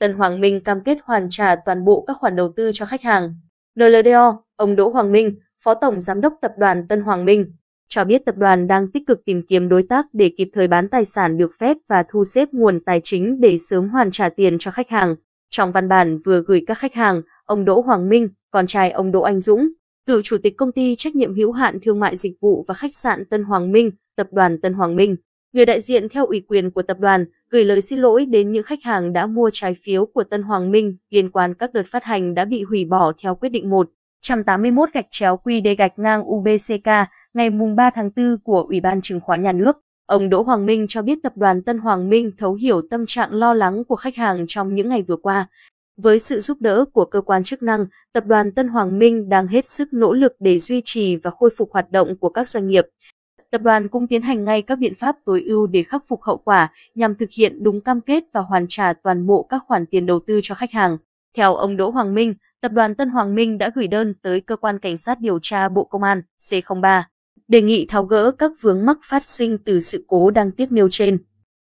Tân Hoàng Minh cam kết hoàn trả toàn bộ các khoản đầu tư cho khách hàng. NLDO, ông Đỗ Hoàng Minh, Phó Tổng Giám đốc Tập đoàn Tân Hoàng Minh, cho biết tập đoàn đang tích cực tìm kiếm đối tác để kịp thời bán tài sản được phép và thu xếp nguồn tài chính để sớm hoàn trả tiền cho khách hàng. Trong văn bản vừa gửi các khách hàng, ông Đỗ Hoàng Minh, con trai ông Đỗ Anh Dũng, cựu chủ tịch công ty trách nhiệm hữu hạn thương mại dịch vụ và khách sạn Tân Hoàng Minh, tập đoàn Tân Hoàng Minh, người đại diện theo ủy quyền của tập đoàn gửi lời xin lỗi đến những khách hàng đã mua trái phiếu của Tân Hoàng Minh liên quan các đợt phát hành đã bị hủy bỏ theo quyết định 1 181 gạch chéo QD gạch ngang UBCK ngày 3 tháng 4 của Ủy ban Chứng khoán Nhà nước. Ông Đỗ Hoàng Minh cho biết tập đoàn Tân Hoàng Minh thấu hiểu tâm trạng lo lắng của khách hàng trong những ngày vừa qua. Với sự giúp đỡ của cơ quan chức năng, tập đoàn Tân Hoàng Minh đang hết sức nỗ lực để duy trì và khôi phục hoạt động của các doanh nghiệp. Tập đoàn cũng tiến hành ngay các biện pháp tối ưu để khắc phục hậu quả nhằm thực hiện đúng cam kết và hoàn trả toàn bộ các khoản tiền đầu tư cho khách hàng. Theo ông Đỗ Hoàng Minh, Tập đoàn Tân Hoàng Minh đã gửi đơn tới Cơ quan Cảnh sát điều tra Bộ Công an C03 đề nghị tháo gỡ các vướng mắc phát sinh từ sự cố đang tiếc nêu trên.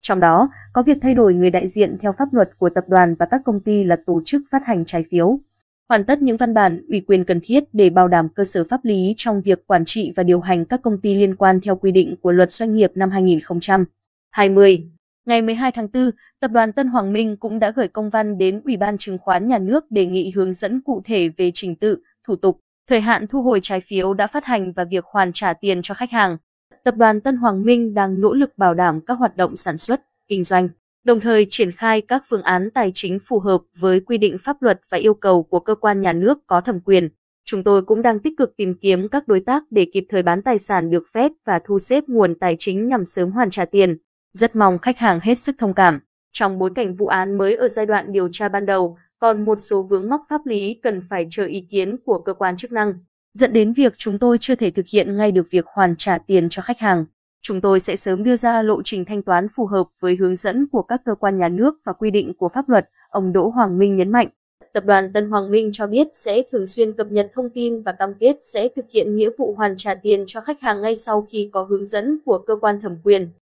Trong đó, có việc thay đổi người đại diện theo pháp luật của tập đoàn và các công ty là tổ chức phát hành trái phiếu. Hoàn tất những văn bản ủy quyền cần thiết để bảo đảm cơ sở pháp lý trong việc quản trị và điều hành các công ty liên quan theo quy định của Luật Doanh nghiệp năm 2020. Ngày 12 tháng 4, Tập đoàn Tân Hoàng Minh cũng đã gửi công văn đến Ủy ban Chứng khoán Nhà nước đề nghị hướng dẫn cụ thể về trình tự, thủ tục, thời hạn thu hồi trái phiếu đã phát hành và việc hoàn trả tiền cho khách hàng. Tập đoàn Tân Hoàng Minh đang nỗ lực bảo đảm các hoạt động sản xuất, kinh doanh, đồng thời triển khai các phương án tài chính phù hợp với quy định pháp luật và yêu cầu của cơ quan nhà nước có thẩm quyền. Chúng tôi cũng đang tích cực tìm kiếm các đối tác để kịp thời bán tài sản được phép và thu xếp nguồn tài chính nhằm sớm hoàn trả tiền. Rất mong khách hàng hết sức thông cảm. Trong bối cảnh vụ án mới ở giai đoạn điều tra ban đầu, còn một số vướng mắc pháp lý cần phải chờ ý kiến của cơ quan chức năng, dẫn đến việc chúng tôi chưa thể thực hiện ngay được việc hoàn trả tiền cho khách hàng. Chúng tôi sẽ sớm đưa ra lộ trình thanh toán phù hợp với hướng dẫn của các cơ quan nhà nước và quy định của pháp luật, ông Đỗ Hoàng Minh nhấn mạnh. Tập đoàn Tân Hoàng Minh cho biết sẽ thường xuyên cập nhật thông tin và cam kết sẽ thực hiện nghĩa vụ hoàn trả tiền cho khách hàng ngay sau khi có hướng dẫn của cơ quan thẩm quyền.